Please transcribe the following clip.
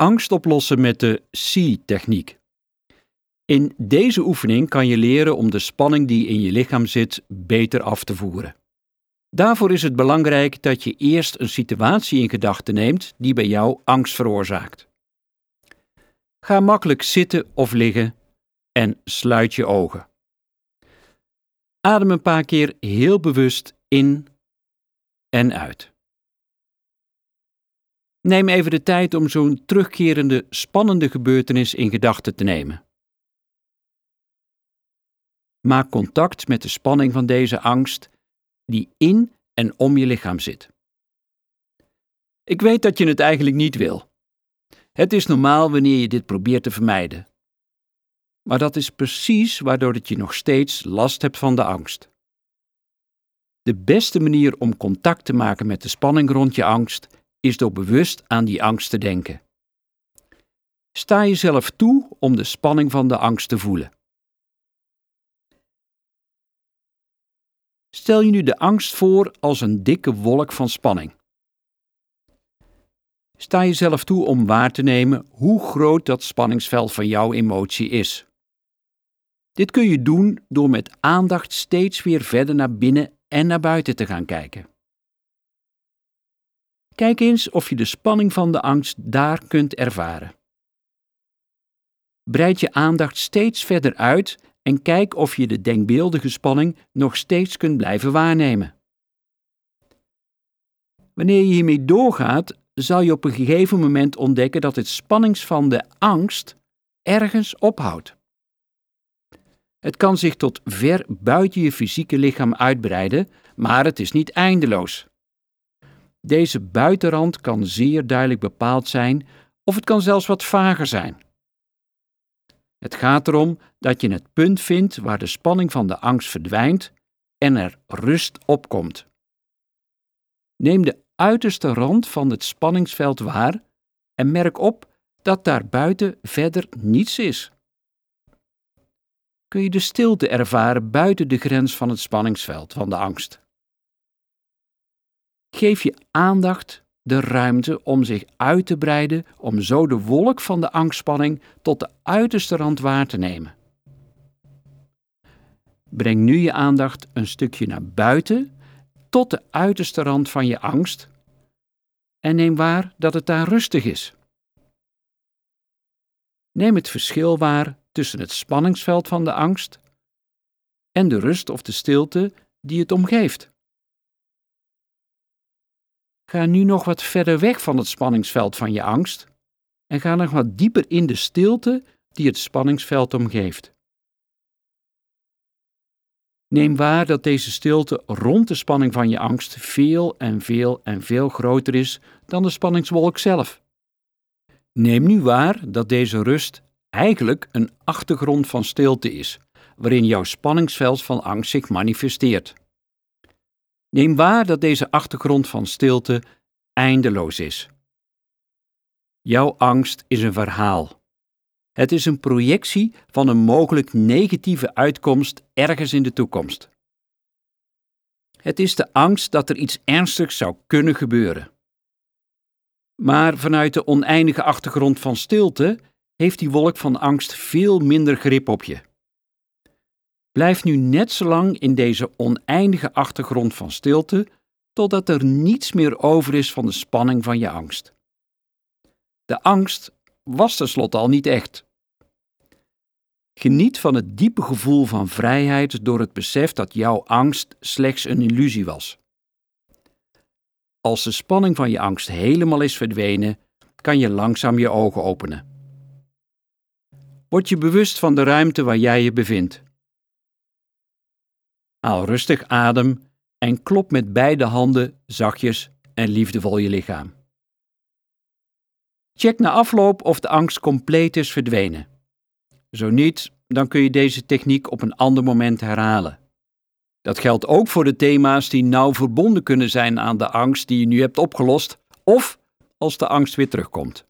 angst oplossen met de C-techniek. In deze oefening kan je leren om de spanning die in je lichaam zit beter af te voeren. Daarvoor is het belangrijk dat je eerst een situatie in gedachten neemt die bij jou angst veroorzaakt. Ga makkelijk zitten of liggen en sluit je ogen. Adem een paar keer heel bewust in en uit. Neem even de tijd om zo'n terugkerende, spannende gebeurtenis in gedachten te nemen. Maak contact met de spanning van deze angst die in en om je lichaam zit. Ik weet dat je het eigenlijk niet wil. Het is normaal wanneer je dit probeert te vermijden. Maar dat is precies waardoor het je nog steeds last hebt van de angst. De beste manier om contact te maken met de spanning rond je angst is door bewust aan die angst te denken. Sta jezelf toe om de spanning van de angst te voelen. Stel je nu de angst voor als een dikke wolk van spanning. Sta jezelf toe om waar te nemen hoe groot dat spanningsveld van jouw emotie is. Dit kun je doen door met aandacht steeds weer verder naar binnen en naar buiten te gaan kijken. Kijk eens of je de spanning van de angst daar kunt ervaren. Breid je aandacht steeds verder uit en kijk of je de denkbeeldige spanning nog steeds kunt blijven waarnemen. Wanneer je hiermee doorgaat, zal je op een gegeven moment ontdekken dat het spannings van de angst ergens ophoudt. Het kan zich tot ver buiten je fysieke lichaam uitbreiden, maar het is niet eindeloos. Deze buitenrand kan zeer duidelijk bepaald zijn, of het kan zelfs wat vager zijn. Het gaat erom dat je het punt vindt waar de spanning van de angst verdwijnt en er rust opkomt. Neem de uiterste rand van het spanningsveld waar en merk op dat daar buiten verder niets is. Kun je de stilte ervaren buiten de grens van het spanningsveld van de angst? Geef je aandacht de ruimte om zich uit te breiden, om zo de wolk van de angstspanning tot de uiterste rand waar te nemen. Breng nu je aandacht een stukje naar buiten, tot de uiterste rand van je angst, en neem waar dat het daar rustig is. Neem het verschil waar tussen het spanningsveld van de angst en de rust of de stilte die het omgeeft. Ga nu nog wat verder weg van het spanningsveld van je angst en ga nog wat dieper in de stilte die het spanningsveld omgeeft. Neem waar dat deze stilte rond de spanning van je angst veel en veel en veel groter is dan de spanningswolk zelf. Neem nu waar dat deze rust eigenlijk een achtergrond van stilte is, waarin jouw spanningsveld van angst zich manifesteert. Neem waar dat deze achtergrond van stilte eindeloos is. Jouw angst is een verhaal. Het is een projectie van een mogelijk negatieve uitkomst ergens in de toekomst. Het is de angst dat er iets ernstigs zou kunnen gebeuren. Maar vanuit de oneindige achtergrond van stilte heeft die wolk van angst veel minder grip op je. Blijf nu net zo lang in deze oneindige achtergrond van stilte, totdat er niets meer over is van de spanning van je angst. De angst was tenslotte al niet echt. Geniet van het diepe gevoel van vrijheid door het besef dat jouw angst slechts een illusie was. Als de spanning van je angst helemaal is verdwenen, kan je langzaam je ogen openen. Word je bewust van de ruimte waar jij je bevindt. Haal rustig adem en klop met beide handen zachtjes en liefdevol je lichaam. Check na afloop of de angst compleet is verdwenen. Zo niet, dan kun je deze techniek op een ander moment herhalen. Dat geldt ook voor de thema's die nauw verbonden kunnen zijn aan de angst die je nu hebt opgelost, of als de angst weer terugkomt.